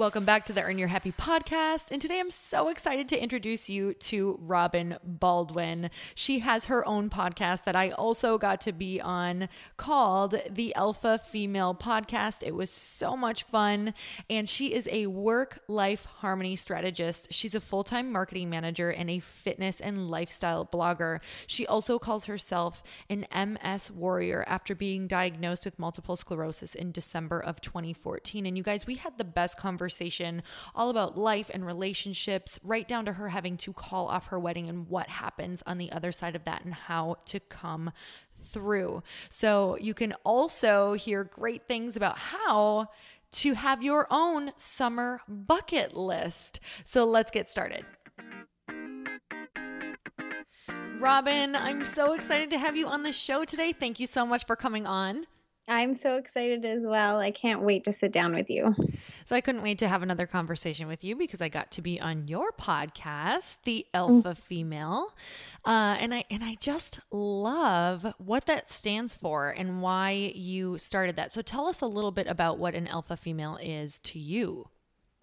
Welcome back to the Earn Your Happy podcast. And today I'm so excited to introduce you to Robin Baldwin. She has her own podcast that I also got to be on called the Alpha Female Podcast. It was so much fun. And she is a work life harmony strategist. She's a full time marketing manager and a fitness and lifestyle blogger. She also calls herself an MS warrior after being diagnosed with multiple sclerosis in December of 2014. And you guys, we had the best conversation conversation all about life and relationships, right down to her having to call off her wedding and what happens on the other side of that and how to come through. So you can also hear great things about how to have your own summer bucket list. So let's get started. Robin, I'm so excited to have you on the show today. Thank you so much for coming on. I'm so excited as well. I can't wait to sit down with you. So I couldn't wait to have another conversation with you because I got to be on your podcast, The Alpha mm. Female, uh, and I and I just love what that stands for and why you started that. So tell us a little bit about what an alpha female is to you.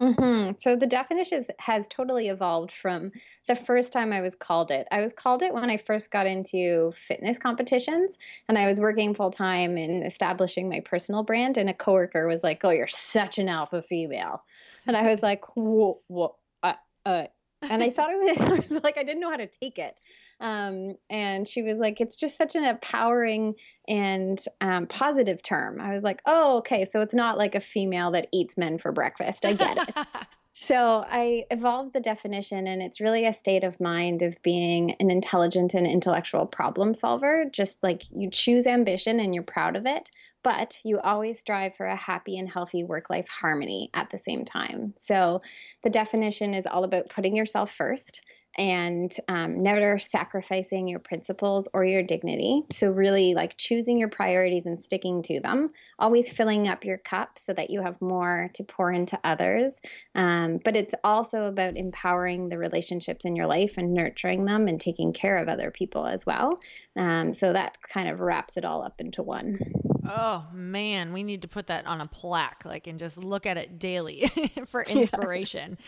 Mm-hmm. So the definition has totally evolved from the first time I was called it. I was called it when I first got into fitness competitions and I was working full time in establishing my personal brand. And a coworker was like, Oh, you're such an alpha female. And I was like, Whoa, whoa, uh, uh. And I thought it was, I was like, I didn't know how to take it. Um, and she was like, it's just such an empowering and um, positive term. I was like, oh, okay. So it's not like a female that eats men for breakfast. I get it. so I evolved the definition, and it's really a state of mind of being an intelligent and intellectual problem solver. Just like you choose ambition and you're proud of it, but you always strive for a happy and healthy work life harmony at the same time. So the definition is all about putting yourself first and um, never sacrificing your principles or your dignity. So, really, like choosing your priorities and sticking to them, always filling up your cup so that you have more to pour into others. Um, but it's also about empowering the relationships in your life and nurturing them and taking care of other people as well. Um, so, that kind of wraps it all up into one. Oh man, we need to put that on a plaque, like, and just look at it daily for inspiration.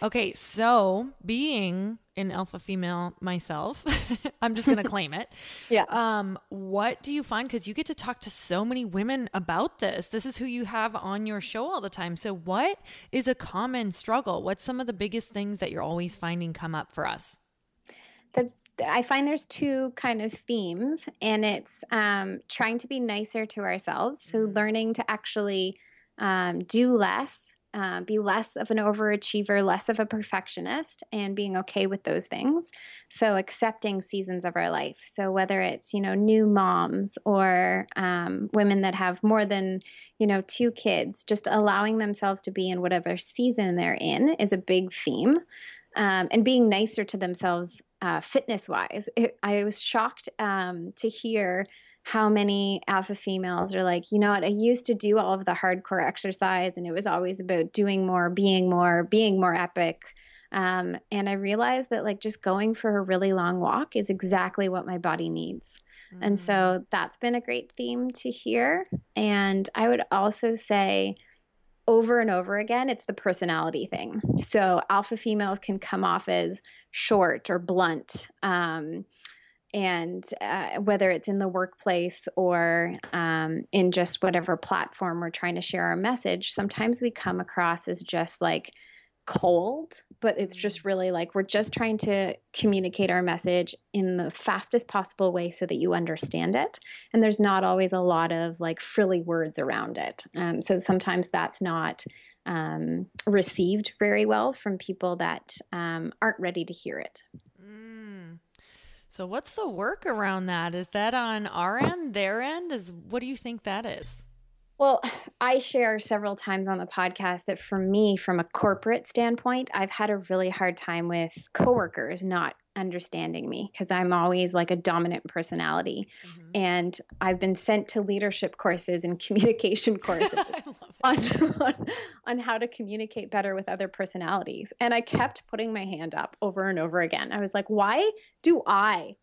Yeah. Okay, so being an alpha female myself, I'm just gonna claim it. Yeah. Um, what do you find? Because you get to talk to so many women about this. This is who you have on your show all the time. So, what is a common struggle? What's some of the biggest things that you're always finding come up for us? I find there's two kind of themes, and it's um, trying to be nicer to ourselves. So, mm-hmm. learning to actually um, do less, uh, be less of an overachiever, less of a perfectionist, and being okay with those things. So, accepting seasons of our life. So, whether it's, you know, new moms or um, women that have more than, you know, two kids, just allowing themselves to be in whatever season they're in is a big theme. Um, and being nicer to themselves uh, fitness wise. I was shocked um, to hear how many alpha females are like, you know what, I used to do all of the hardcore exercise and it was always about doing more, being more, being more epic. Um, and I realized that like just going for a really long walk is exactly what my body needs. Mm. And so mm. that's been a great theme to hear. And I would also say, over and over again, it's the personality thing. So alpha females can come off as short or blunt. Um, and uh, whether it's in the workplace or um, in just whatever platform we're trying to share our message, sometimes we come across as just like cold, but it's Mm. just really like we're just trying to communicate our message in the fastest possible way so that you understand it. And there's not always a lot of like frilly words around it. Um, so sometimes that's not um, received very well from people that um, aren't ready to hear it. Mm. So what's the work around that? Is that on our end, their end? Is what do you think that is? Well, I share several times on the podcast that for me, from a corporate standpoint, I've had a really hard time with coworkers not understanding me because I'm always like a dominant personality. Mhm. And I've been sent to leadership courses and communication courses on, on, on how to communicate better with other personalities. And I kept putting my hand up over and over again. I was like, why do I?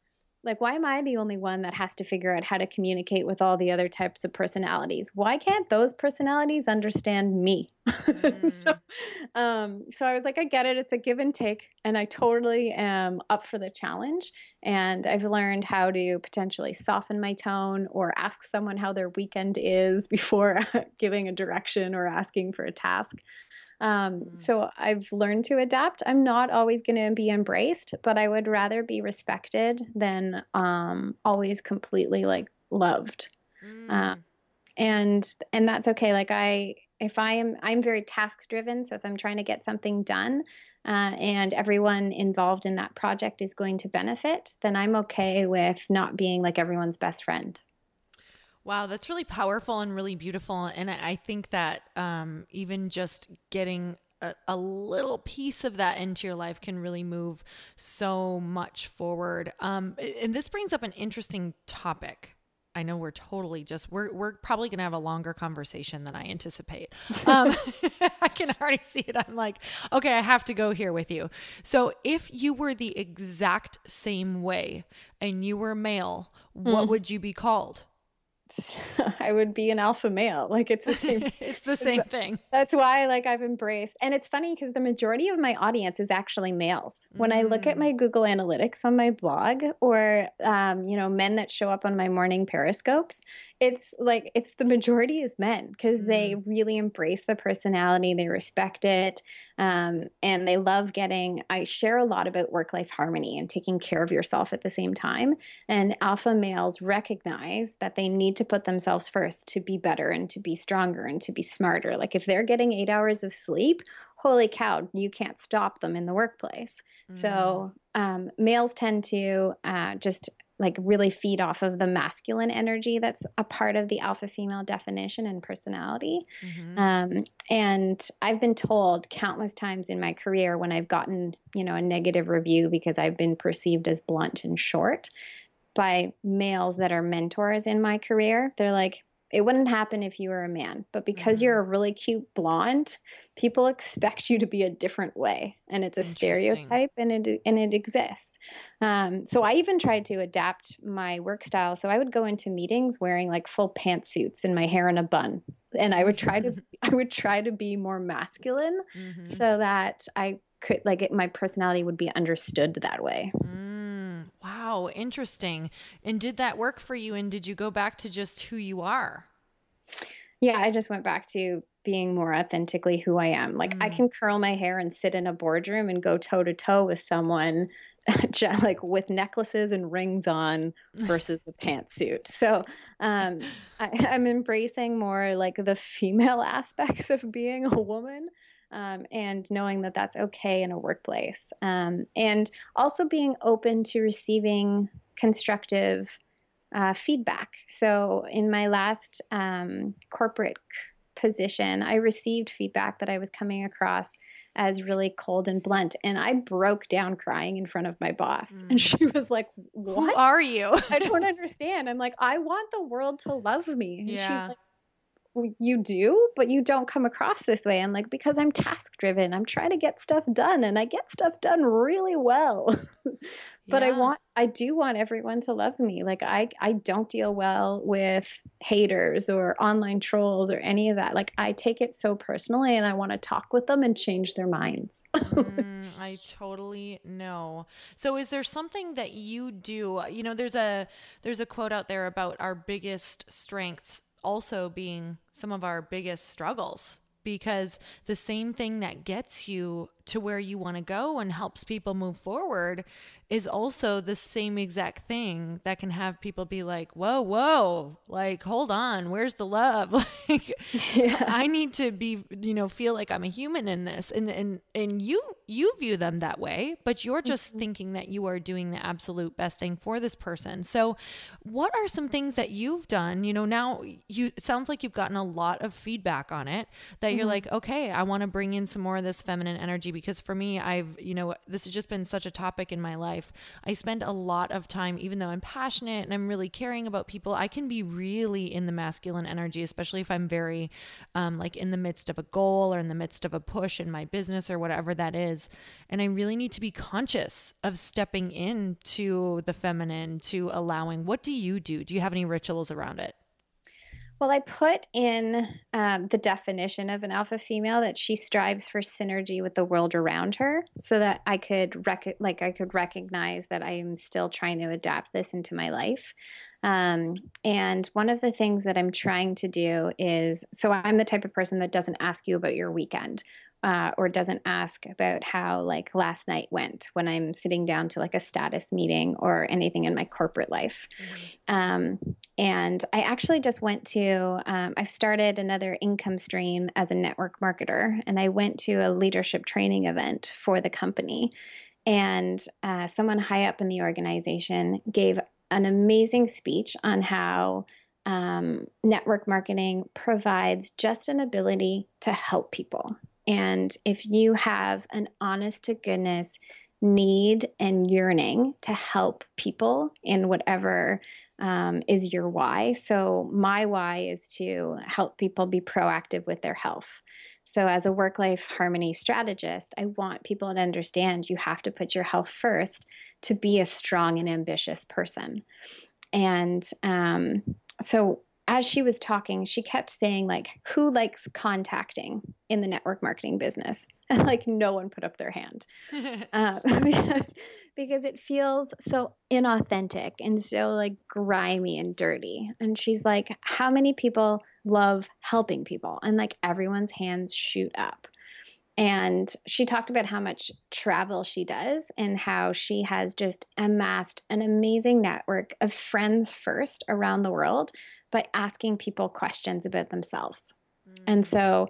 Like, why am I the only one that has to figure out how to communicate with all the other types of personalities? Why can't those personalities understand me? so, um, so I was like, I get it. It's a give and take. And I totally am up for the challenge. And I've learned how to potentially soften my tone or ask someone how their weekend is before giving a direction or asking for a task. Um, Mm. so I've learned to adapt. I'm not always going to be embraced, but I would rather be respected than um, always completely like loved. Mm. And and that's okay. Like I, if I am, I'm very task driven. So if I'm trying to get something done, uh, and everyone involved in that project is going to benefit, then I'm okay with not being like everyone's best friend. Wow, that's really powerful and really beautiful. And I think that um, even just getting a, a little piece of that into your life can really move so much forward. Um, and this brings up an interesting topic. I know we're totally just we're we're probably gonna have a longer conversation than I anticipate. Um, I can already see it. I'm like, okay, I have to go here with you. So if you were the exact same way and you were male, what Mm. would you be called? I would be an alpha male. Like it's the same it's the same thing. That's why like I've embraced. And it's funny because the majority of my audience is actually males. When I look at Mm. my Google Analytics on my blog or um, you know, men that show up on my morning periscopes, it's like it's the majority is men because they really embrace the personality, they respect it, um, and they love getting. I share a lot about work life harmony and taking care of yourself at the same time. And alpha males recognize that they need to put themselves first to be better and to be stronger and to be smarter. Like if they're getting eight hours of sleep, holy cow, you can't stop them in the workplace. So um, males tend to uh, just like really feed off of the masculine energy that's a part of the alpha female definition and personality. Mhm. Um, and I've been told countless times in my career when I've gotten, you know, a negative review because I've been perceived as blunt and short by males that are mentors in my career. They're like, it wouldn't happen if you were a man, but because you're a really cute blonde, people expect you to be a different way, and it's a stereotype, and it and it exists. Um, so I even tried to adapt my work style. So I would go into meetings wearing like full pantsuits and my hair in a bun, and I would try to I would try to be more masculine Mhm. so that I could like it, my personality would be understood that way. Mm, wow, interesting. And did that work for you? And did you go back to just who you are? Yeah, I just went back to being more authentically who I am. Like I Mm. can curl my hair and sit in a boardroom and go toe to toe with someone like with necklaces and rings on versus the pantsuit. So um, I, I'm embracing more like the female aspects of being a woman. Um, and knowing that that's okay in a workplace. Um, and also being open to receiving constructive uh, feedback. So, in my last um, corporate position, I received feedback that I was coming across as really cold and blunt. And I broke down crying in front of my boss. Mm. And she was like, Who What? are you? I don't understand. I'm like, I want the world to love me. And Yeah. she's like, well, you do, but you don't come across this way. I'm like, because I'm task driven. I'm trying to get stuff done and I get stuff done really well. But I want I do want everyone to love me. Like I I don't deal well with haters or online trolls or any of that. Like I take it so personally and I want to talk with them and change their minds. Mm, I totally know. So is there something that you do? You know, there's a there's a quote out there about our biggest strengths also being some of our biggest struggles. because the same thing that gets you to where you want to go and helps people move forward is also the same exact thing that can have people be like, whoa, whoa, like, hold on, where's the love? like, yeah. I need to be, you know, feel like I'm a human in this. And, and, and you, you view them that way, but you're just mm-hmm. thinking that you are doing the absolute best thing for this person. So what are some things that you've done? You know, now you, it sounds like you've gotten a lot of feedback on it that mm-hmm. you're like, okay, I want to bring in some more of this feminine energy because for me, I've, you know, this has just been such a topic in my life. I spend a lot of time, even though I'm passionate and I'm really caring about people, I can be really in the masculine energy, especially if I'm very, um, like in the midst of a goal or in the midst of a push in my business or whatever that is. And I really need to be conscious of stepping into the feminine, to allowing. What do you do? Do you have any rituals around it? Well, I put in um, the definition of an alpha female that she strives for synergy with the world around her, so that I could rec- like I could recognize that I am still trying to adapt this into my life. Um, and one of the things that I'm trying to do is so I'm the type of person that doesn't ask you about your weekend uh, or doesn't ask about how like last night went when I'm sitting down to like a status meeting or anything in my corporate life. Mm-hmm. Um, and I actually just went to, um, I've started another income stream as a network marketer, and I went to a leadership training event for the company. And uh, someone high up in the organization gave an amazing speech on how um, network marketing provides just an ability to help people. And if you have an honest to goodness need and yearning to help people in whatever um, is your why. So, my why is to help people be proactive with their health. So, as a work life harmony strategist, I want people to understand you have to put your health first to be a strong and ambitious person. And um, so, as she was talking, she kept saying, like, who likes contacting in the network marketing business? And like, no one put up their hand uh, because, because it feels so inauthentic and so like grimy and dirty. And she's like, how many people love helping people? And like, everyone's hands shoot up. And she talked about how much travel she does and how she has just amassed an amazing network of friends first around the world by asking people questions about themselves. Mm. And so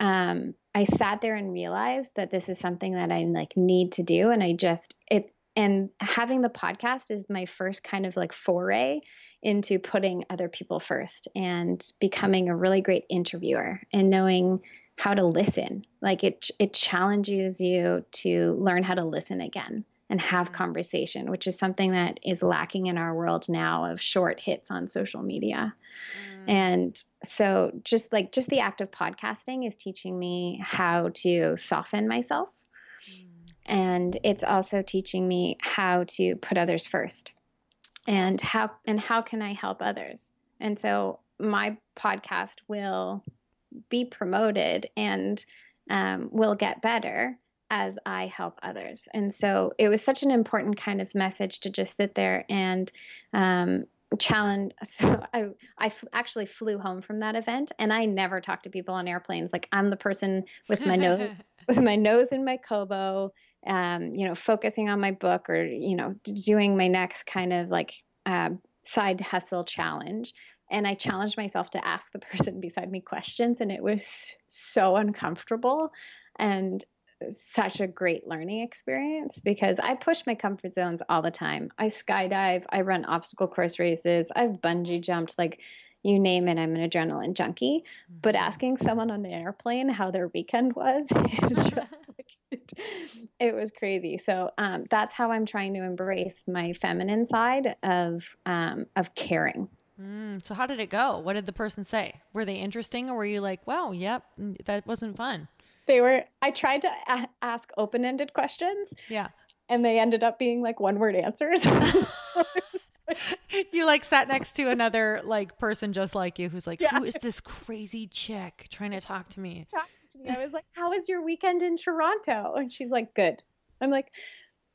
um, I sat there and realized that this is something that I like need to do. And I just, it, and having the podcast is my first kind of like foray into putting other people first and becoming a really great interviewer and knowing how to listen. Like it it challenges you to learn how to listen again and have mm-hmm. conversation, which is something that is lacking in our world now of short hits on social media. Mm. And so just like just the act of podcasting is teaching me how to soften myself. Mm. And it's also teaching me how to put others first. And how and how can I help others? And so my podcast will be promoted and um, will get better as I help others. And so it was such an important kind of message to just sit there and um, challenge. So I, I f- actually flew home from that event, and I never talk to people on airplanes. Like I'm the person with my nose with my nose in my kobo, um, you know, focusing on my book or you know, doing my next kind of like uh, side hustle challenge and I challenged myself to ask the person beside me questions, and it was so uncomfortable and such a great learning experience because I push my comfort zones all the time. I skydive, I run obstacle course races, I've bungee jumped, like you name it, I'm an adrenaline junkie. But mm-hmm. asking someone on an airplane how their weekend was, like, it, it, was crazy. So um, that's how I'm trying to embrace my feminine side of um, of caring Mm, so how did it go? What did the person say? Were they interesting or were you like, wow, yep, that wasn't fun? They were, I tried to a- ask open ended questions. Yeah. And they ended up being like one word answers. you like sat next to another like person just like you who's like, yeah. who is this crazy chick trying to talk to me? To me. I was like, how was your weekend in Toronto? And she's like, good. I'm like,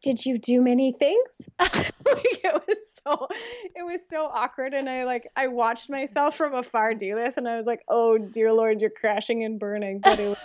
did you do many things? like, it was so it was so awkward and I like I watched myself from afar do this and I was like, "Oh dear lord, you're crashing and burning." But it was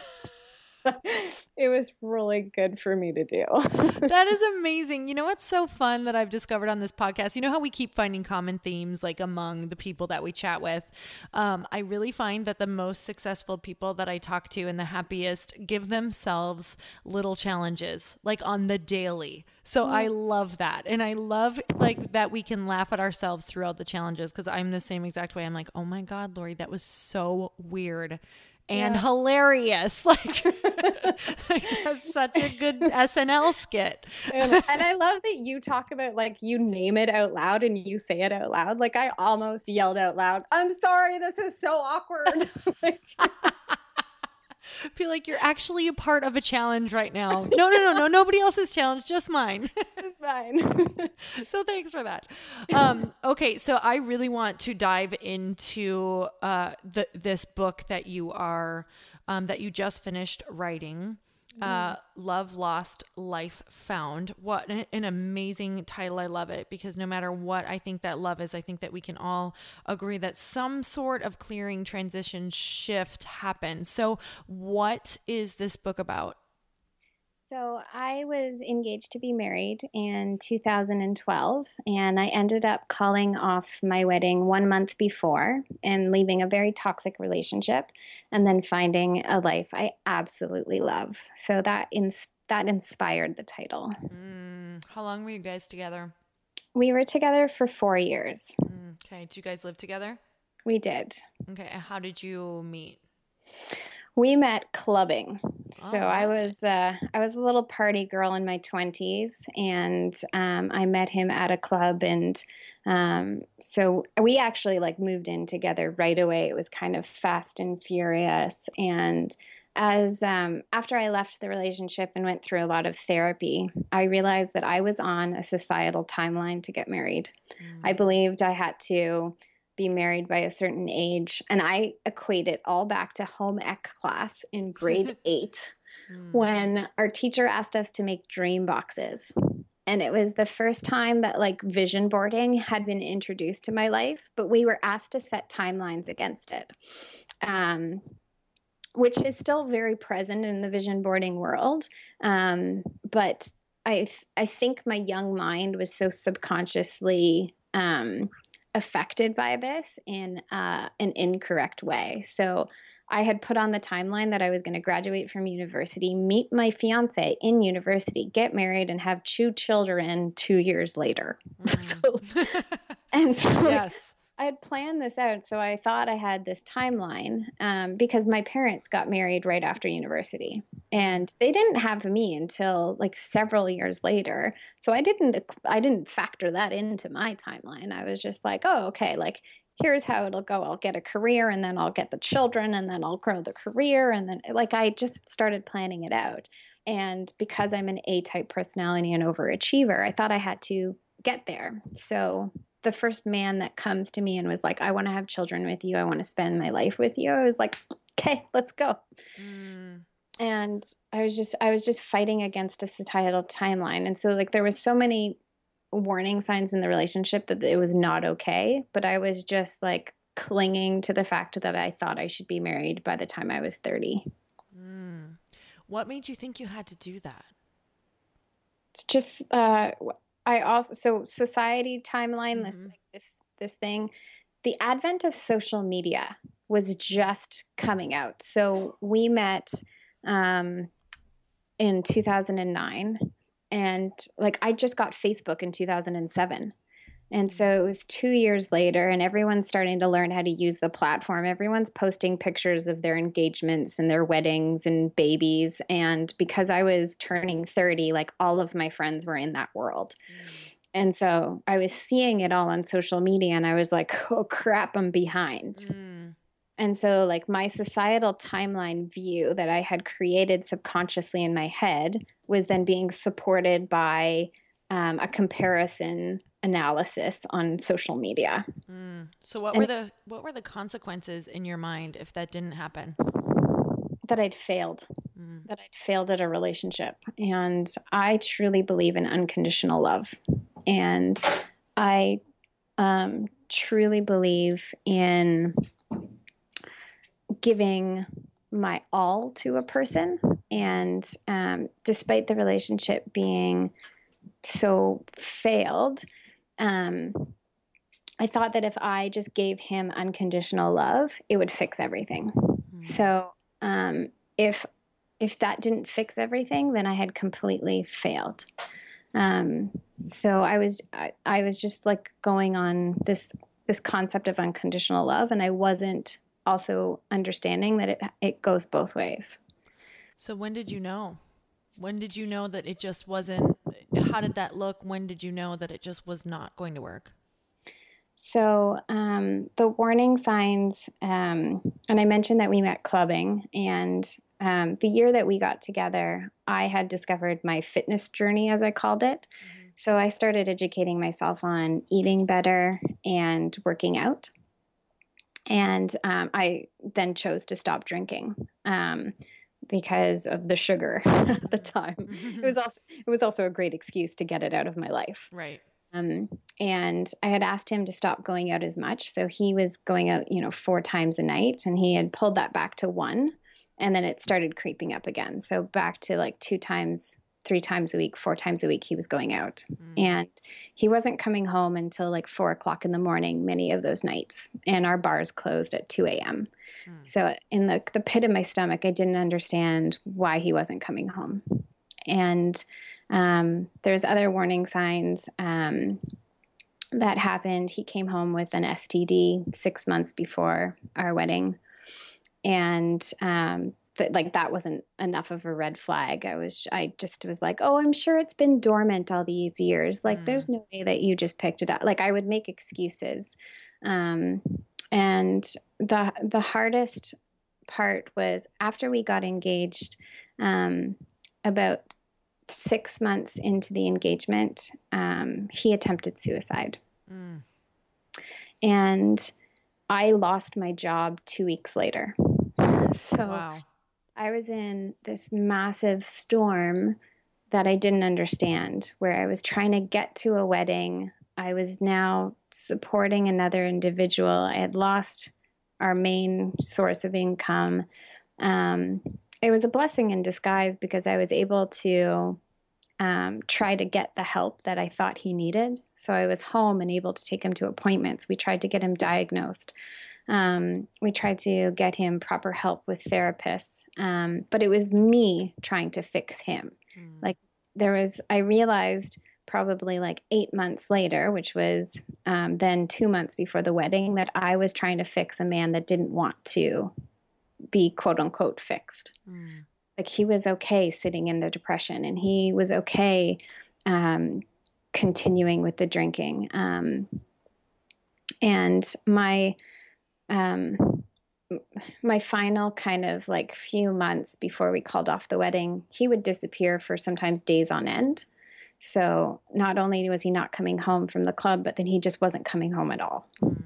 it was really good for me to do. that is amazing. You know what's so fun that I've discovered on this podcast? You know how we keep finding common themes like among the people that we chat with? Um, I really find that the most successful people that I talk to and the happiest give themselves little challenges, like on the daily. So I love that. And I love like that we can laugh at ourselves throughout the challenges because I'm the same exact way. I'm like, oh my God, Lori, that was so weird and yeah. hilarious. Like, like that's such a good SNL skit. And, and, I love that you talk about like you name it out loud and you say it out loud. Like I almost yelled out loud, "I'm sorry, this is so awkward." like, feel like you're actually a part of a challenge right now. No, no, no, no. Nobody else's challenge, just mine. just mine. so thanks for that. Um, okay, so I really want to dive into uh, the this book that you are um, that you just finished writing uh, Love Lost, Life Found. What an amazing title. I love it because no matter what I think that love is, I think that we can all agree that some sort of clearing transition shift happens. So, what is this book about? So I was engaged to be married in 2012, and I ended up calling off my wedding one month before and leaving a very toxic relationship, and then finding a life I absolutely love. So that ins- that inspired the title. Mm, how long were you guys together? We were together for four years. Mm, okay. Did you guys live together? We did. Okay. How did you meet? We met clubbing. So oh, I was uh, I was a little party girl in my twenties, and um, I met him at a club, and um, so we actually like moved in together right away. It was kind of fast and furious, and as um, after I left the relationship and went through a lot of therapy, I realized that I was on a societal timeline to get married. Mm. I believed I had to be married by a certain age. And I equate it all back to home ec class in grade eight mm. when our teacher asked us to make dream boxes. And it was the first time that like vision boarding had been introduced to my life, but we were asked to set timelines against it. Um, which is still very present in the vision boarding world. Um, but I, I think my young mind was so subconsciously um, affected by this in uh, an incorrect way. So I had put on the timeline that I was going to graduate from university, meet my fiance in university, get married, and have two children two years later. Mm. so, and so, yes. I had planned this out, so I thought I had this timeline um, because my parents got married right after university, and they didn't have me until like several years later. So I didn't I didn't factor that into my timeline. I was just like, oh, okay, like here's how it'll go. I'll get a career, and then I'll get the children, and then I'll grow the career, and then like I just started planning it out. And because I'm an A type personality and overachiever, I thought I had to get there. So the first man that comes to me and was like, I want to have children with you. I want to spend my life with you. I was like, okay, let's go. Mm. And I was just, I was just fighting against a societal timeline. And so like, there was so many warning signs in the relationship that it was not okay. But I was just like clinging to the fact that I thought I should be married by the time I was 30. Mm. What made you think you had to do that? It's just, uh, I also so society timeline mm-hmm. this this this thing. The advent of social media was just coming out. So we met um, in 2009, and like I just got Facebook in 2007. And so it was two years later, and everyone's starting to learn how to use the platform. Everyone's posting pictures of their engagements and their weddings and babies. And because I was turning 30, like all of my friends were in that world. Mm. And so I was seeing it all on social media, and I was like, oh crap, I'm behind. Mm. And so, like, my societal timeline view that I had created subconsciously in my head was then being supported by um, a comparison analysis on social media. Mm. So what and were the what were the consequences in your mind if that didn't happen? That I'd failed. Mm. That I'd failed at a relationship. And I truly believe in unconditional love. And I um, truly believe in giving my all to a person. And um, despite the relationship being so failed, um, I thought that if I just gave him unconditional love, it would fix everything. Mm. So um, if if that didn't fix everything, then I had completely failed. Um, so I was I, I was just like going on this this concept of unconditional love, and I wasn't also understanding that it it goes both ways. So when did you know? When did you know that it just wasn't? How did that look? When did you know that it just was not going to work? So um, the warning signs, um, and I mentioned that we met clubbing, and um, the year that we got together, I had discovered my fitness journey, as I called it. Mm-hmm. So I started educating myself on eating better and working out. And um, I then chose to stop drinking um, because of the sugar at the time. It was also it was also a great excuse to get it out of my life. Right. Um, and I had asked him to stop going out as much. So he was going out, you know, four times a night, and he had pulled that back to one. And then it started creeping up again. So back to like two times, three times a week, four times a week, he was going out. Mm. And he wasn't coming home until like four o'clock in the morning, many of those nights. And our bars closed at 2 a.m. Mm. So in the, the pit of my stomach, I didn't understand why he wasn't coming home. And um, there's other warning signs um, that happened. He came home with an STD six months before our wedding, and um, that like that wasn't enough of a red flag. I was I just was like, oh, I'm sure it's been dormant all these years. Like, mm. there's no way that you just picked it up. Like, I would make excuses, um, and the the hardest part was after we got engaged. Um, about six months into the engagement, um, he attempted suicide. Mm. And I lost my job two weeks later. So wow. I was in this massive storm that I didn't understand, where I was trying to get to a wedding. I was now supporting another individual. I had lost our main source of income. Um, it was a blessing in disguise because I was able to um, try to get the help that I thought he needed. So I was home and able to take him to appointments. We tried to get him diagnosed. Um, we tried to get him proper help with therapists. Um, but it was me trying to fix him. Mm. Like there was, I realized probably like eight months later, which was um, then two months before the wedding, that I was trying to fix a man that didn't want to be quote unquote fixed. Mm. Like he was okay sitting in the depression and he was okay um, continuing with the drinking. Um, and my, um, my final kind of like few months before we called off the wedding, he would disappear for sometimes days on end. So not only was he not coming home from the club, but then he just wasn't coming home at all. Mm.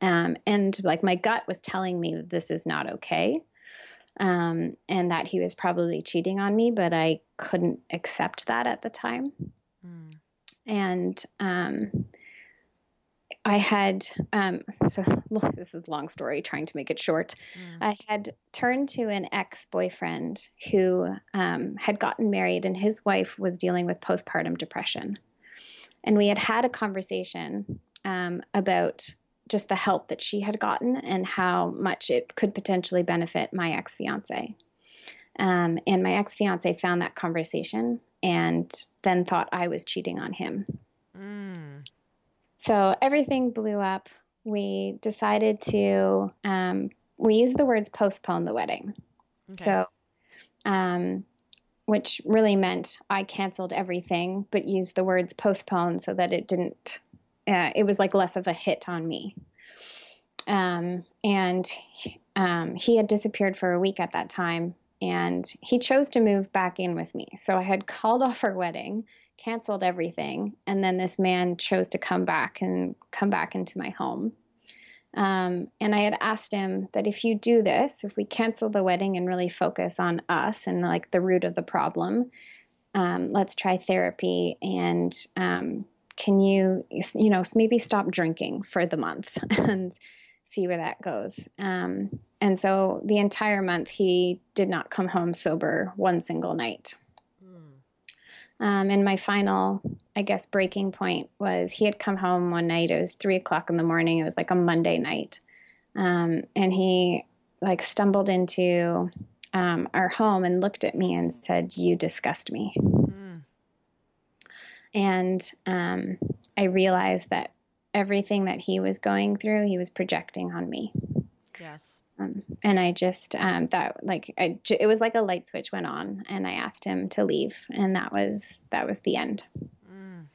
Um, and like my gut was telling me that this is not okay. Um, and that he was probably cheating on me, but I couldn't accept that at the time. Mm. And um, I had, um, so this is long story, trying to make it short. Mm. I had turned to an ex boyfriend who um, had gotten married, and his wife was dealing with postpartum depression. And we had had a conversation um, about just the help that she had gotten and how much it could potentially benefit my ex fiance. Um, and my ex fiance found that conversation and then thought I was cheating on him. Mm. So everything blew up. We decided to, um, we used the words postpone the wedding. Okay. So, um, which really meant I canceled everything, but used the words postpone so that it didn't uh, it was like less of a hit on me. Um, and um, he had disappeared for a week at that time, and he chose to move back in with me. So I had called off our wedding, canceled everything, and then this man chose to come back and come back into my home. Um, and I had asked him that if you do this, if we cancel the wedding and really focus on us and like the root of the problem, um, let's try therapy and um, can you, you know, maybe stop drinking for the month and see where that goes. Um, and so the entire month, he did not come home sober one single night. Um, and my final, I guess, breaking point was he had come home one night. It was three o'clock in the morning. It was like a Monday night. Um, and he like stumbled into um, our home and looked at me and said, You disgust me. Mm. And um, I realized that everything that he was going through, he was projecting on me. Yes. Um, and I just um, that like I, it was like a light switch went on, and I asked him to leave, and that was that was the end. Mm.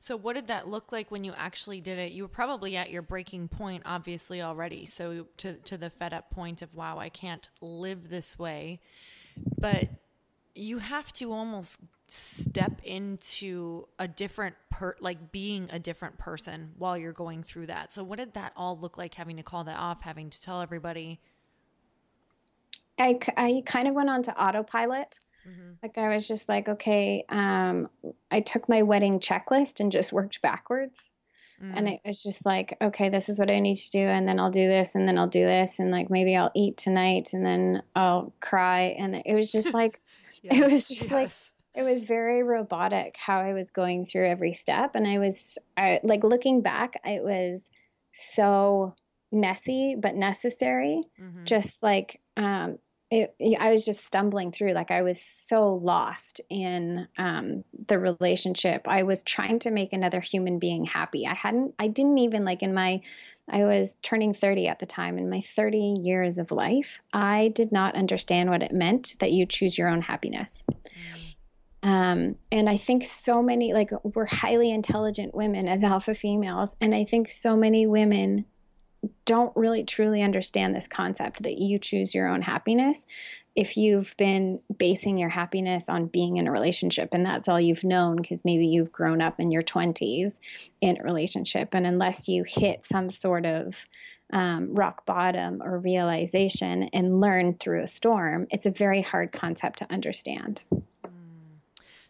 So, what did that look like when you actually did it? You were probably at your breaking point, obviously already. So, to to the fed up point of wow, I can't live this way, but you have to almost step into a different per like being a different person while you're going through that. So what did that all look like having to call that off, having to tell everybody? I, I kind of went on to autopilot. Mm-hmm. Like I was just like, okay, um, I took my wedding checklist and just worked backwards. Mm. And it was just like, okay, this is what I need to do. And then I'll do this. And then I'll do this. And like, maybe I'll eat tonight and then I'll cry. And it was just like, yes. it was just yes. like, it was very robotic how I was going through every step. And I was I, like looking back, it was so messy but necessary. Mm-hmm. Just like um, it, I was just stumbling through. Like I was so lost in um, the relationship. I was trying to make another human being happy. I hadn't. I didn't even like in my. I was turning 30 at the time. In my 30 years of life, I did not understand what it meant that you choose your own happiness. Um, and I think so many, like, we're highly intelligent women as alpha females. And I think so many women don't really truly understand this concept that you choose your own happiness if you've been basing your happiness on being in a relationship and that's all you've known because maybe you've grown up in your 20s in a relationship and unless you hit some sort of um, rock bottom or realization and learn through a storm it's a very hard concept to understand.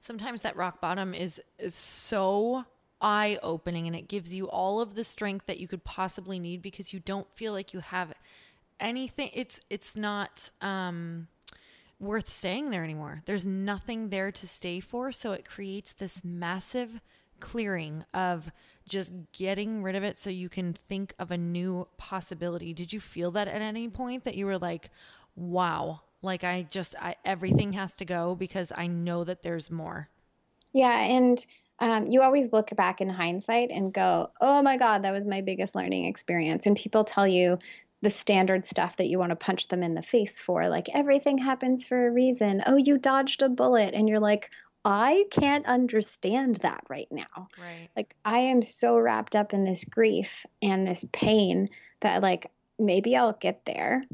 Sometimes that rock bottom is is so eye opening and it gives you all of the strength that you could possibly need because you don't feel like you have anything it's it's not um worth staying there anymore. There's nothing there to stay for, so it creates this massive clearing of just getting rid of it so you can think of a new possibility. Did you feel that at any point that you were like, "Wow, like I just I everything has to go because I know that there's more. Yeah, and um, you always look back in hindsight and go, "Oh my God, that was my biggest learning experience." And people tell you the standard stuff that you want to punch them in the face for, like everything happens for a reason. Oh, you dodged a bullet, and you're like, I can't understand that right now. Right. Like I am so wrapped up in this grief and this pain that like maybe I'll get there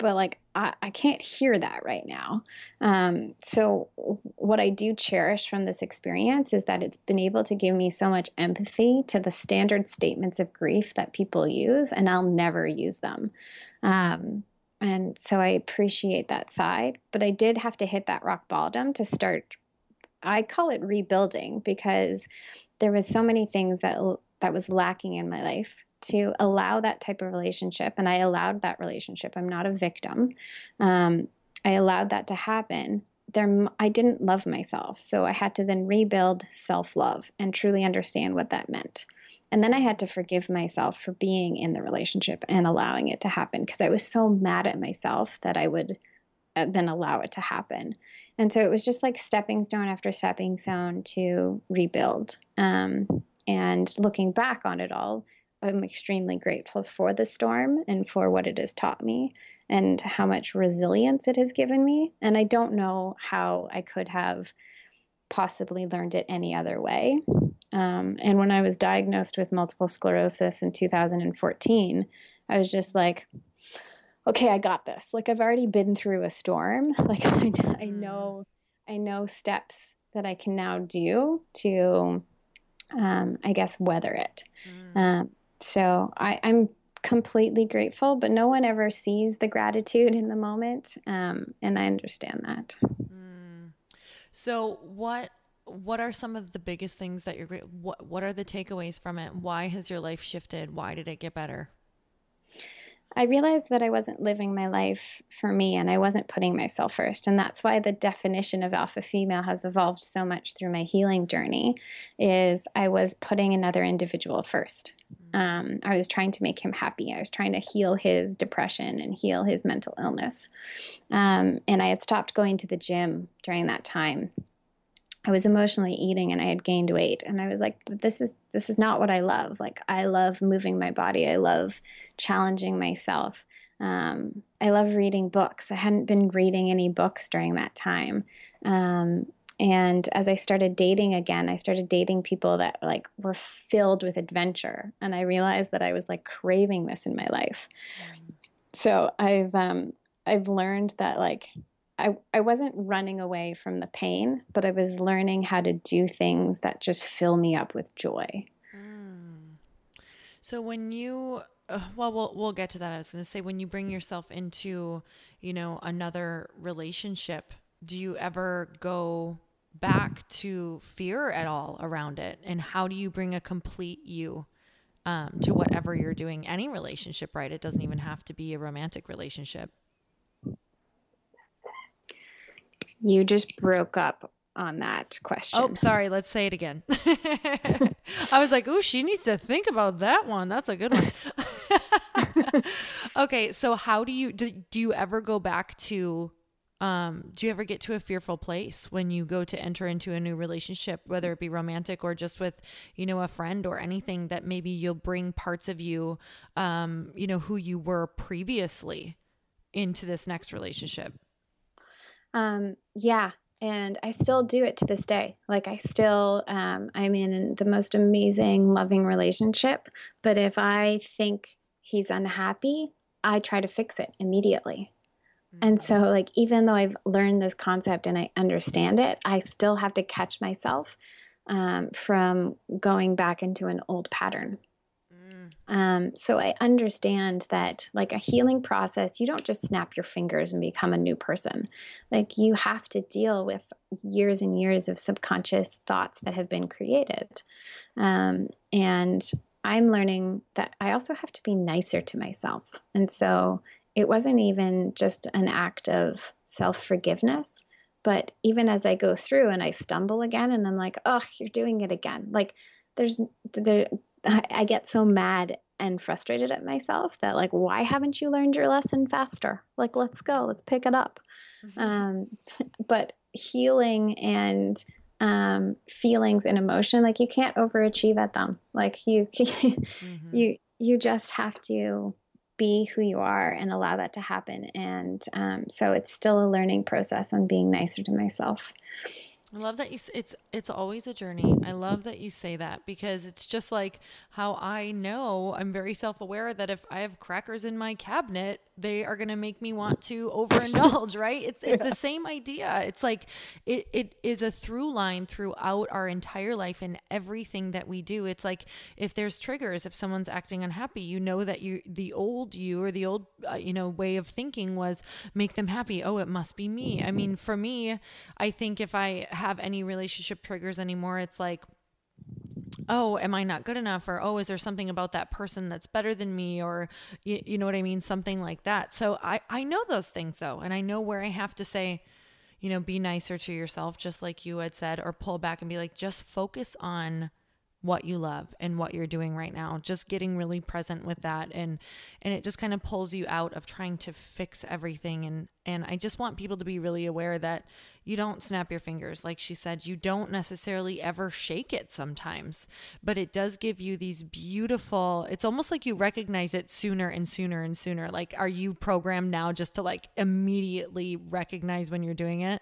but like I, I can't hear that right now. Um, so what I do cherish from this experience is that it's been able to give me so much empathy to the standard statements of grief that people use, and I'll never use them. Um, and so I appreciate that side, but I did have to hit that rock bottom to start. I call it rebuilding because there was so many things that that was lacking in my life to allow that type of relationship. And I allowed that relationship. I'm not a victim. Um, I allowed that to happen. There, I didn't love myself. So I had to then rebuild self love and truly understand what that meant. And then I had to forgive myself for being in the relationship and allowing it to happen because I was so mad at myself that I would uh, then allow it to happen. And so it was just like stepping stone after stepping stone to rebuild. Um, and looking back on it all, I'm extremely grateful for the storm and for what it has taught me and how much resilience it has given me. And I don't know how I could have possibly learned it any other way. Um, and when I was diagnosed with multiple sclerosis in 2014, I was just like, okay, I got this. Like I've already been through a storm. Like I, I mm. know, I know steps that I can now do to, um, I guess, weather it. Mm. Um, so I, I'm completely grateful, but no one ever sees the gratitude in the moment. Um, and I understand that. Mm. So what what are some of the biggest things that you're what what are the takeaways from it? Why has your life shifted? Why did it get better? I realized that I wasn't living my life for me and I wasn't putting myself first. And that's why the definition of alpha female has evolved so much through my healing journey is I was putting another individual first. Um, I was trying to make him happy. I was trying to heal his depression and heal his mental illness. Um, and I had stopped going to the gym during that time. I was emotionally eating and I had gained weight. And I was like this is this is not what I love. Like I love moving my body. I love challenging myself. Um, I love reading books. I hadn't been reading any books during that time. Um, and as I started dating again I started dating people that like were filled with adventure and I realized that I was like craving this in my life so I've um, I've learned that like I, I wasn't running away from the pain, but I was learning how to do things that just fill me up with joy. Mm. So when you, uh, well, we'll we'll get to that. I was going to say when you bring yourself into, you know, another relationship, do you ever go back to fear at all around it? And how do you bring a complete you um, to whatever you're doing? Any relationship, right? It doesn't even have to be a romantic relationship. You just broke up on that question. Oh, sorry. Let's say it again. I was like, "Ooh, she needs to think about that one. That's a good one." okay, so how do you do, do you ever go back to um do you ever get to a fearful place when you go to enter into a new relationship whether it be romantic or just with you know a friend or anything that maybe you'll bring parts of you um you know who you were previously into this next relationship um, yeah, and I still do it to this day. Like I still, um, I'm in the most amazing, loving relationship. But if I think he's unhappy, I try to fix it immediately. Mm-hmm. And so, mm. like, even though I've learned this concept and I understand it, I still have to catch myself um, from going back into an old pattern. Um, so I understand that, like a healing process, you don't just snap your fingers and become a new person. Like you have to deal with years and years of subconscious thoughts that have been created. Um, and I'm learning that I also have to be nicer to myself. And so it wasn't even just an act of self forgiveness. But even as I go through and I stumble again, and I'm like, oh, you're doing it again. Like, there's there, I get so mad and frustrated at myself that like why haven't you learned your lesson faster like let's go let's pick it up mm-hmm. um, but healing and um, feelings and emotion like you can't overachieve at them like you mm-hmm. you you just have to be who you are and allow that to happen. And um, so it's still a learning process on being nicer to myself I love that you. It's it's always a journey. I love that you say that because it's just like how I know I'm very self aware that if I have crackers in my cabinet, they are going to make me want to overindulge. right? It's it's yeah. the same idea. It's like it it is a through line throughout our entire life and everything that we do. It's like if there's triggers, if someone's acting unhappy, you know that you the old you or the old uh, you know way of thinking was make them happy. Oh, it must be me. I mean, for me, I think if I have any relationship triggers anymore. It's like, oh, am I not good enough? Or, oh, is there something about that person that's better than me? Or, you, you know what I mean? Something like that. So I, I know those things though. And I know where I have to say, you know, be nicer to yourself, just like you had said, or pull back and be like, just focus on what you love and what you're doing right now. Just getting really present with that and and it just kind of pulls you out of trying to fix everything. And and I just want people to be really aware that you don't snap your fingers. Like she said you don't necessarily ever shake it sometimes but it does give you these beautiful it's almost like you recognize it sooner and sooner and sooner. Like are you programmed now just to like immediately recognize when you're doing it?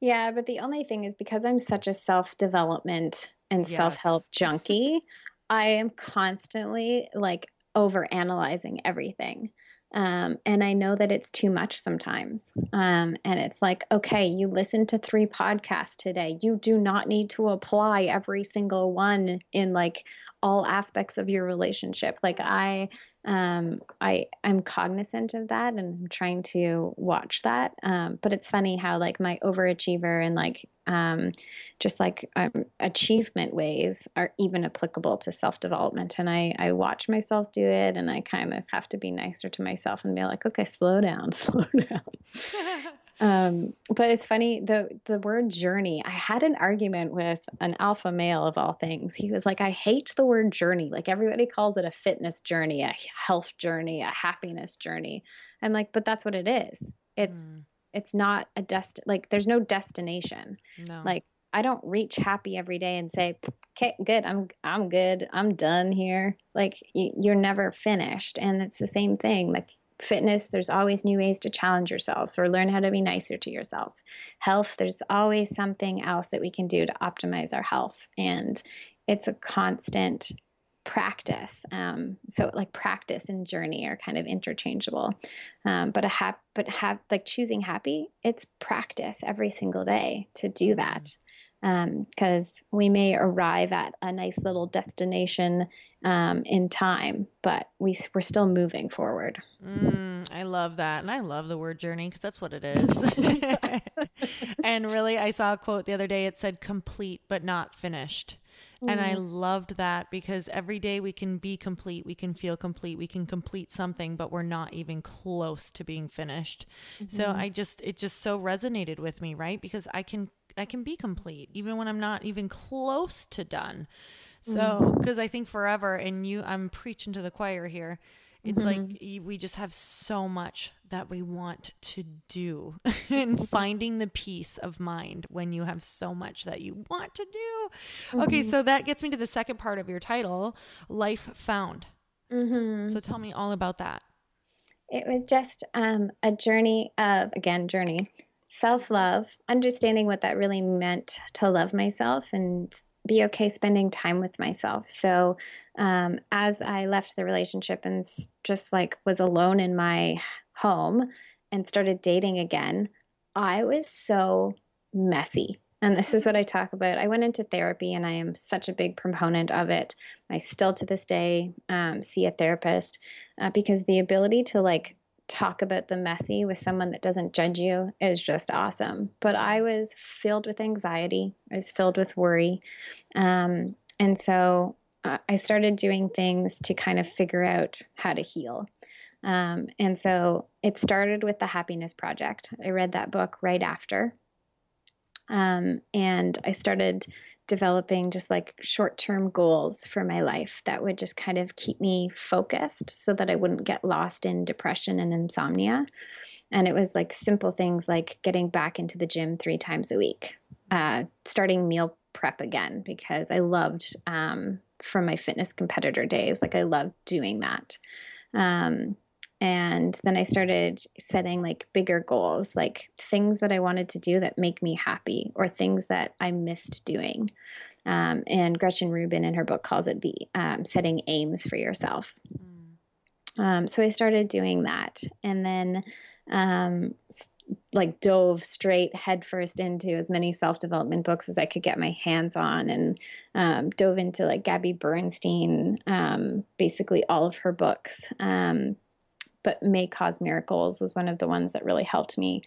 Yeah but the only thing is because I'm such a self-development and yes. self-help junkie, I am constantly like over analyzing everything. Um, and I know that it's too much sometimes. Um, and it's like, okay, you listened to three podcasts today. You do not need to apply every single one in like all aspects of your relationship. Like, I um, I I'm cognizant of that and I'm trying to watch that. Um, but it's funny how like my overachiever and like um, just like um, achievement ways are even applicable to self development. And I I watch myself do it, and I kind of have to be nicer to myself and be like, okay, slow down, slow down. Um, but it's funny the the word journey. I had an argument with an alpha male of all things. He was like, "I hate the word journey. Like everybody calls it a fitness journey, a health journey, a happiness journey." I'm like, "But that's what it is. It's mm. it's not a dest like there's no destination. No. Like I don't reach happy every day and say, "Okay, good. I'm I'm good. I'm done here." Like you, you're never finished, and it's the same thing. Like fitness, there's always new ways to challenge yourself or learn how to be nicer to yourself. Health, there's always something else that we can do to optimize our health. And it's a constant practice. Um, so like practice and journey are kind of interchangeable. Um, but a hap- but have like choosing happy, it's practice every single day to do that because um, we may arrive at a nice little destination um, in time, but we we're still moving forward. Mm, I love that, and I love the word journey because that's what it is. and really, I saw a quote the other day. It said "complete but not finished." And I mm. loved that because every day we can be complete, we can feel complete, we can complete something, but we're not even close to being finished. Mm-hmm. So I just, it just so resonated with me, right? Because I can, I can be complete even when I'm not even close to done. So, because mm-hmm. I think forever, and you, I'm preaching to the choir here. It's mm-hmm. like we just have so much that we want to do, and finding the peace of mind when you have so much that you want to do. Mm-hmm. Okay, so that gets me to the second part of your title Life Found. Mm-hmm. So, tell me all about that. It was just um, a journey of, again, journey, self love, understanding what that really meant to love myself and be okay spending time with myself. So, um, as I left the relationship and just like was alone in my home and started dating again, I was so messy. And this is what I talk about. I went into therapy and I am such a big proponent of it. I still to this day um, see a therapist uh, because the ability to like talk about the messy with someone that doesn't judge you is just awesome. But I was filled with anxiety, I was filled with worry. Um, and so uh, I started doing things to kind of figure out how to heal. Um, and so it started with the Happiness Project. I read that book right after. Um, and I started developing just like short term goals for my life that would just kind of keep me focused so that I wouldn't get lost in depression and insomnia. And it was like simple things like getting back into the gym three times a week, uh, starting meal prep again because I loved um, from my fitness competitor days, like I loved doing that. Um, and then I started setting like bigger goals, like things that I wanted to do that make me happy or things that I missed doing. Um, and Gretchen Rubin in her book calls it the um, setting aims for yourself. Mm. Um, so I started doing that. And then um, like dove straight headfirst into as many self development books as I could get my hands on, and um, dove into like Gabby Bernstein, um, basically all of her books. But May Cause Miracles was one of the ones that really helped me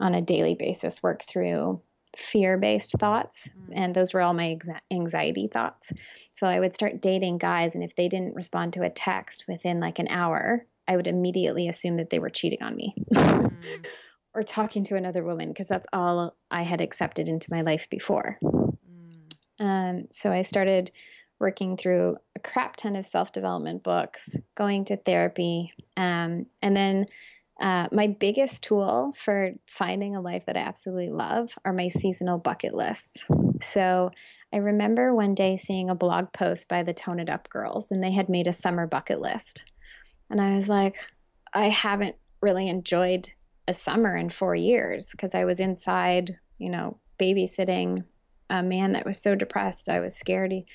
on a daily basis work through fear based thoughts. Mm. And those were all my anxiety thoughts. So I would start dating guys, and if they didn't respond to a text within like an hour, I would immediately assume that they were cheating on me. Mm. or talking to another woman because that's all I had accepted into my life before. Mm. Um, so I started working through a crap ton of self development books, going to therapy. Um, and then uh, my biggest tool for finding a life that I absolutely love are my seasonal bucket lists. So I remember one day seeing a blog post by the Tone It Up girls, and they had made a summer bucket list. And I was like, I haven't really enjoyed a summer in four years because I was inside, you know, babysitting a man that was so depressed. I was scared. He,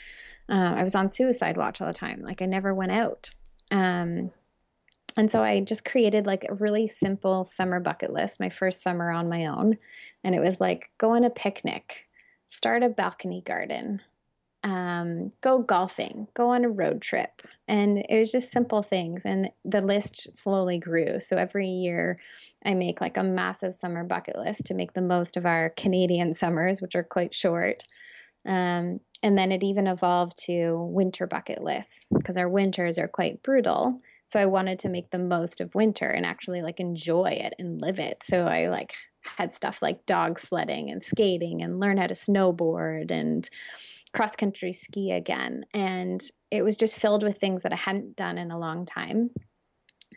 uh, I was on suicide watch all the time. Like I never went out. Um, and so I just created like a really simple summer bucket list, my first summer on my own. And it was like go on a picnic, start a balcony garden, um, go golfing, go on a road trip. And it was just simple things. And the list slowly grew. So every year I make like a massive summer bucket list to make the most of our Canadian summers, which are quite short. Um, and then it even evolved to winter bucket lists because our winters are quite brutal. So I wanted to make the most of winter and actually like enjoy it and live it. So I like had stuff like dog sledding and skating and learn how to snowboard and cross country ski again. And it was just filled with things that I hadn't done in a long time,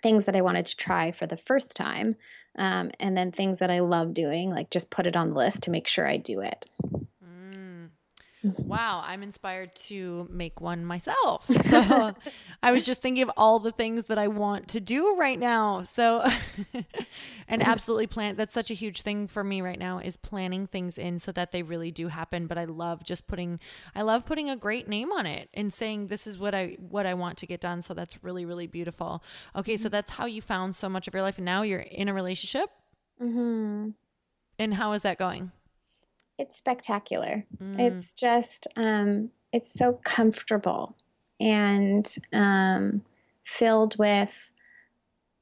things that I wanted to try for the first time, um, and then things that I love doing, like just put it on the list to make sure I do it. Mm-hmm. Wow, I'm inspired to make one myself. So I was just thinking of all the things that I want to do right now. So and absolutely plan that's such a huge thing for me right now is planning things in so that they really do happen, but I love just putting I love putting a great name on it and saying this is what I what I want to get done. So that's really really beautiful. Okay, so mm-hmm. that's how you found so much of your life and now you're in a relationship? Mm-hmm. And how is that going? It's spectacular. Mm. It's just, um, it's so comfortable and um, filled with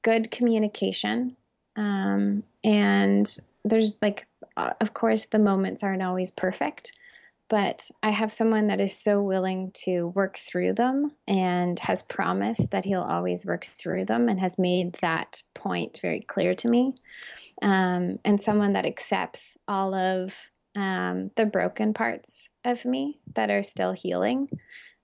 good communication. Um, and there's like, uh, of course, the moments aren't always perfect, but I have someone that is so willing to work through them and has promised that he'll always work through them and has made that point very clear to me. Um, and someone that accepts all of um, the broken parts of me that are still healing.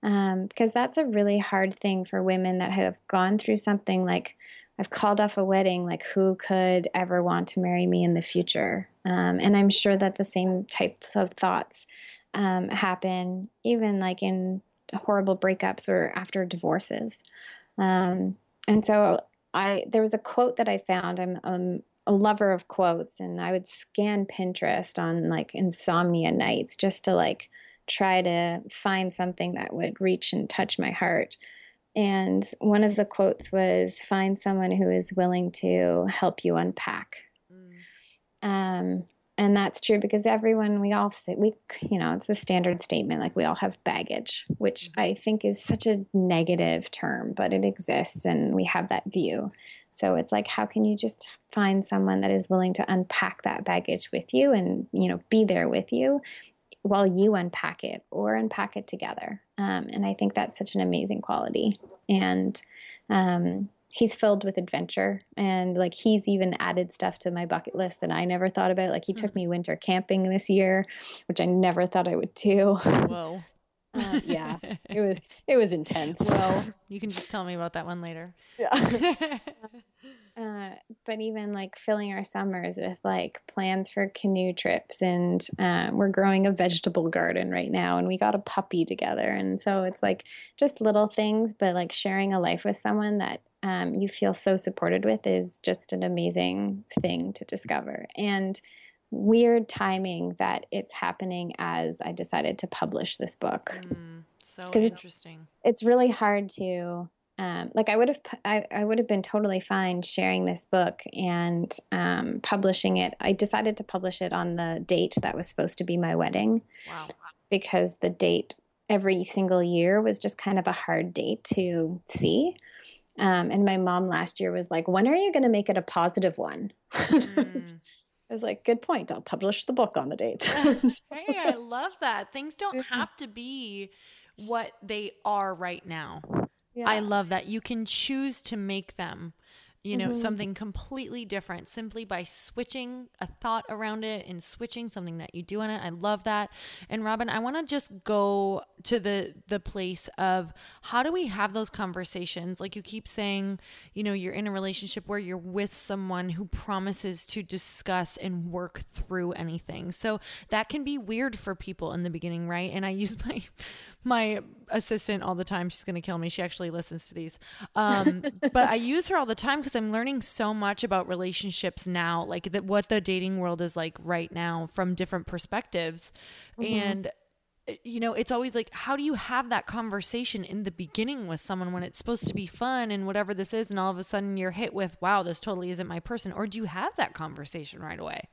Um, because that's a really hard thing for women that have gone through something like I've called off a wedding, like who could ever want to marry me in the future? Um, and I'm sure that the same types of thoughts um, happen even like in horrible breakups or after divorces. Um, and so I there was a quote that I found. I'm um, a lover of quotes and I would scan Pinterest on like insomnia nights just to like try to find something that would reach and touch my heart. And one of the quotes was find someone who is willing to help you unpack. Mm. Um, and that's true because everyone we all say we you know it's a standard statement like we all have baggage which mm-hmm. i think is such a negative term but it exists and we have that view so it's like, how can you just find someone that is willing to unpack that baggage with you and, you know, be there with you while you unpack it or unpack it together. Um, and I think that's such an amazing quality. And um, he's filled with adventure and like he's even added stuff to my bucket list that I never thought about. Like he took mm. me winter camping this year, which I never thought I would do. Whoa. Uh, yeah, it was it was intense. Well, you can just tell me about that one later. Yeah. uh, but even like filling our summers with like plans for canoe trips, and uh, we're growing a vegetable garden right now, and we got a puppy together, and so it's like just little things, but like sharing a life with someone that um, you feel so supported with is just an amazing thing to discover, and weird timing that it's happening as I decided to publish this book. Mm, so interesting. It's, it's, really hard to um, like I would have I, I would have been totally fine sharing this book and um, publishing it. I decided to publish it on the date that was supposed to be my wedding. Wow. Because the date every single year was just kind of a hard date to see. Um, and my mom last year was like, "When are you going to make it a positive one?" Mm. I was like, good point. I'll publish the book on the date. hey, I love that. Things don't mm-hmm. have to be what they are right now. Yeah. I love that. You can choose to make them you know, mm-hmm. something completely different simply by switching a thought around it and switching something that you do in it. I love that. And Robin, I want to just go to the the place of how do we have those conversations? Like you keep saying, you know, you're in a relationship where you're with someone who promises to discuss and work through anything. So that can be weird for people in the beginning, right? And I use my my assistant all the time. She's going to kill me. She actually listens to these. Um, but I use her all the time because I'm learning so much about relationships now, like that what the dating world is like right now from different perspectives. Mm-hmm. And eh, you know, it's always like, how do you have that conversation in the beginning with someone when it's supposed to be fun and whatever this is, and all of a sudden you're hit with, wow, this totally isn't my person? Or do you have that conversation right away?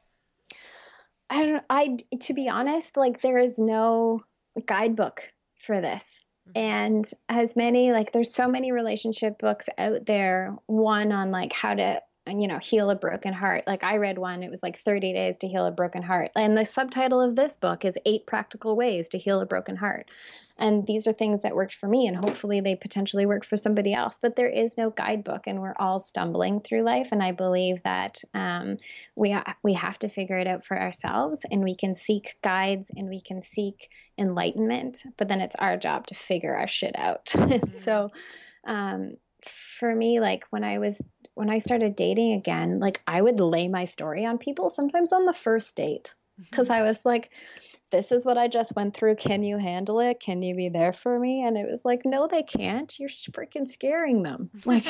I don't I to be honest, like there is no guidebook for this. Mm-hmm. And as many, like, there's so many relationship books out there. One on like how to you know, heal a broken heart. Like I read one, it was like 30 days to heal a broken heart. And the subtitle of this book is Eight Practical Ways to Heal a Broken Heart. And these are things that worked for me, and hopefully they potentially work for somebody else. But there is no guidebook, and we're all stumbling through life. And I believe that um, we ha- we have to figure it out for ourselves, and we can seek guides and we can seek enlightenment. But then it's our job to figure our shit out. Mm-hmm. so. Um, for me, like when I was when I started dating again, like I would lay my story on people sometimes on the first date because mm-hmm. I was like, this is what I just went through. Can you handle it? Can you be there for me? And it was like, no, they can't. You're freaking scaring them. Like,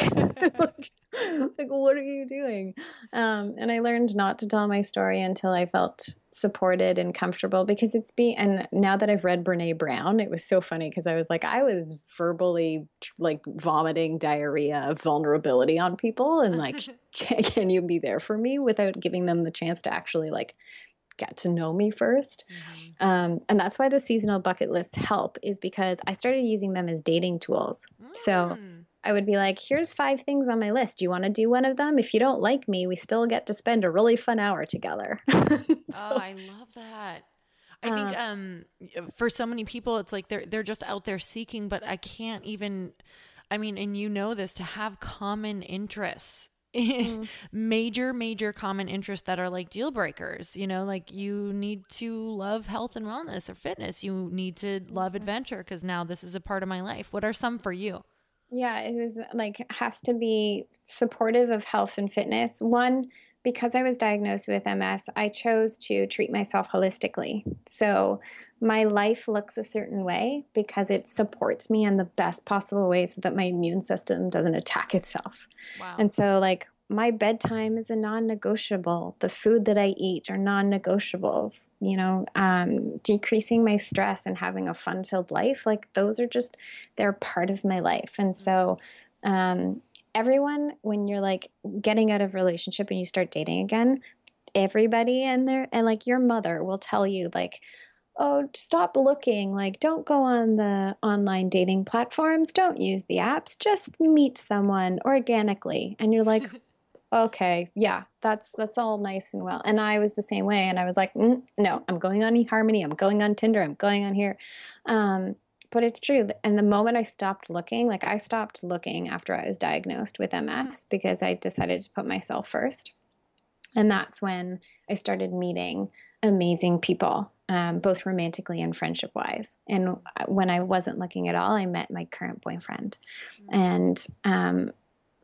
like, like, what are you doing? Um, and I learned not to tell my story until I felt supported and comfortable because it's be and now that I've read Brene Brown, it was so funny because I was like, I was verbally like vomiting diarrhea vulnerability on people and like, can, can you be there for me without giving them the chance to actually like get to know me 1st mm-hmm. um, and that's why the seasonal bucket lists help is because i started using them as dating tools. Mm. so i would be like here's five things on my list. Do you want to do one of them? If you don't like me we still get to spend a really fun hour together. So, oh i love that. I think uh, um for so many people it's like they're they're just out there seeking but I can't even I mean and you know this to have common interests mm. major major common interests that are like deal breakers you know like you need to love health and wellness or fitness. You need to love mm-hmm. adventure because now this is a part of my life. What are some for you? Yeah it was like has to be supportive of health and fitness. One because i was diagnosed with ms i chose to treat myself holistically. So my life looks a certain way because it supports me in the best possible way so that my immune system doesn't attack itself. Wow. And so, like, my bedtime is a non negotiable. The food that I eat are non negotiables. You know, um, decreasing my stress and having a fun filled life, like, those are just, they're part of my life. And so, um, everyone, when you're like getting out of relationship and you start dating again, everybody in there, and like your mother will tell you, like, oh, stop looking. Like, don't go on the online dating platforms. Don't use the apps. Just meet someone organically. And you're like, okay, yeah, that's that's all nice and well. And I was the same way. And I was like, mm, no, I'm going on eHarmony. I'm going on Tinder. I'm going on here. Um, but it's true. And the moment I stopped looking, like I stopped looking after I was diagnosed with MS because I decided to put myself first. And that's when I started meeting amazing people um, both romantically and friendship wise. And when I wasn't looking at all, I met my current boyfriend. Mm-hmm. And um,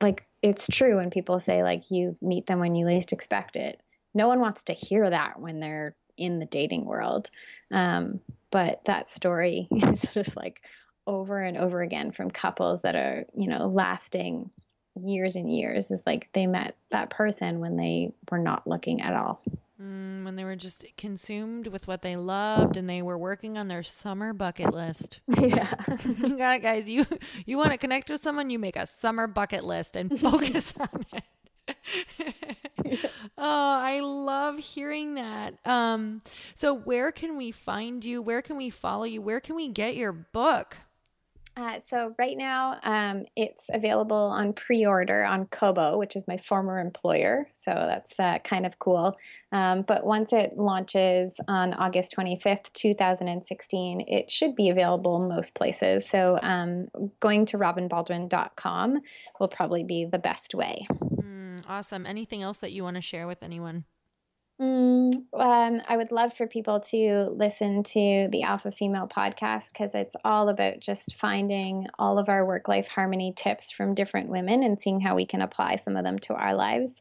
like, it's true when people say, like, you meet them when you least expect it. No one wants to hear that when they're in the dating world. Um, but that story is just like over and over again from couples that are, you know, lasting years and years is like they met that person when they were not looking at all. Mm, when they were just consumed with what they loved and they were working on their summer bucket list. Yeah. you got it, guys. You you want to connect with someone, you make a summer bucket list and focus on it. oh, I love hearing that. Um, so where can we find you? Where can we follow you? Where can we get your book? Uh, so right now, um, it's available on pre-order on Kobo, which is my former employer. So that's uh, kind of cool. Um, but once it launches on August 25th, 2016, it should be available most places. So um, going to robinbaldwin.com will probably be the best way. Mm, awesome. Anything else that you want to share with anyone? Mm, um, I would love for people to listen to the Alpha Female podcast because it's all about just finding all of our work life harmony tips from different women and seeing how we can apply some of them to our lives.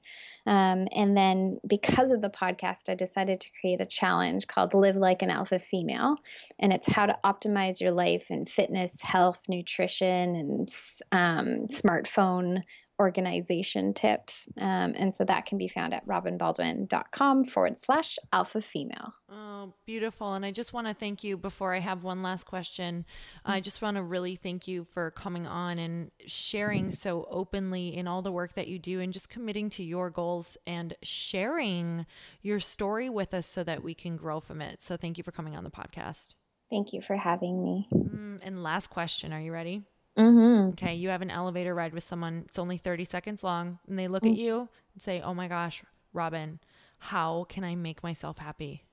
Um, and then, because of the podcast, I decided to create a challenge called Live Like an Alpha Female. And it's how to optimize your life in fitness, health, nutrition, and um, smartphone organization tips. Um, and so that can be found at robinbaldwin.com forward slash alpha female. Oh, beautiful. And I just want to thank you before I have one last question. I just want to really thank you for coming on and sharing so openly in all the work that you do and just committing to your goals and sharing your story with us so that we can grow from it. So thank you for coming on the podcast. Thank you for having me. Mm, and last question. Are you ready? Mm-hmm. Okay. You have an elevator ride with someone. It's only 30 seconds long. And they look mm-hmm. at you and say, Oh my gosh, Robin, how can I make myself happy?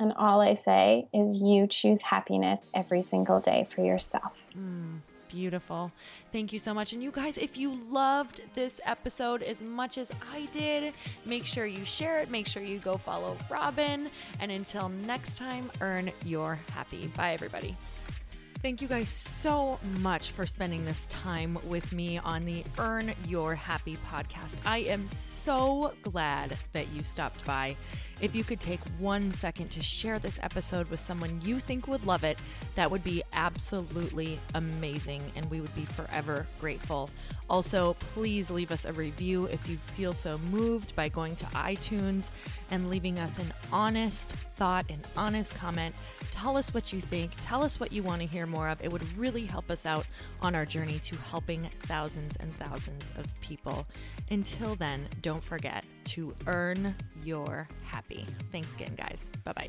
And all I say is you choose happiness every single day for yourself. Mm. Beautiful. Thank you so much. And you guys, if you loved this episode as much as I did, make sure you share it. Make sure you go follow Robin. And until next time, earn your happy. Bye, everybody. Thank you guys so much for spending this time with me on the Earn Your Happy podcast. I am so glad that you stopped by. If you could take one second to share this episode with someone you think would love it, that would be absolutely amazing, and we would be forever grateful. Also, please leave us a review if you feel so moved by going to iTunes and leaving us an honest thought, an honest comment. Tell us what you think. Tell us what you want to hear more of. It would really help us out on our journey to helping thousands and thousands of people. Until then, don't forget to earn your happy. Thanks again, guys. Bye bye.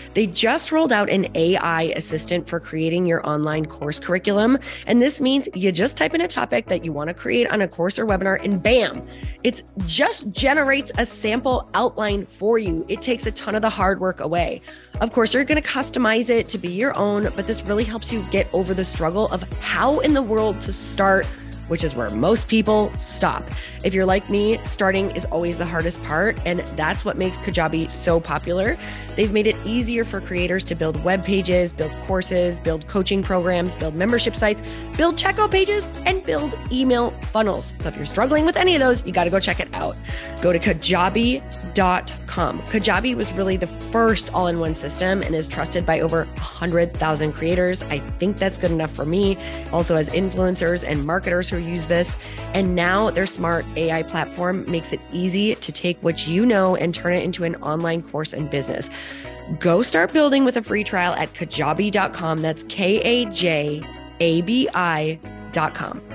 They just rolled out an AI assistant for creating your online course curriculum. And this means you just type in a topic that you want to create on a course or webinar, and bam, it just generates a sample outline for you. It takes a ton of the hard work away. Of course, you're going to customize it to be your own, but this really helps you get over the struggle of how in the world to start which is where most people stop. If you're like me, starting is always the hardest part, and that's what makes Kajabi so popular. They've made it easier for creators to build web pages, build courses, build coaching programs, build membership sites, build checkout pages, and build email funnels. So if you're struggling with any of those, you got to go check it out. Go to kajabi.com. Kajabi was really the first all in one system and is trusted by over 100,000 creators. I think that's good enough for me. Also, as influencers and marketers who use this. And now their smart AI platform makes it easy to take what you know and turn it into an online course and business. Go start building with a free trial at kajabi.com. That's K A J A B I.com.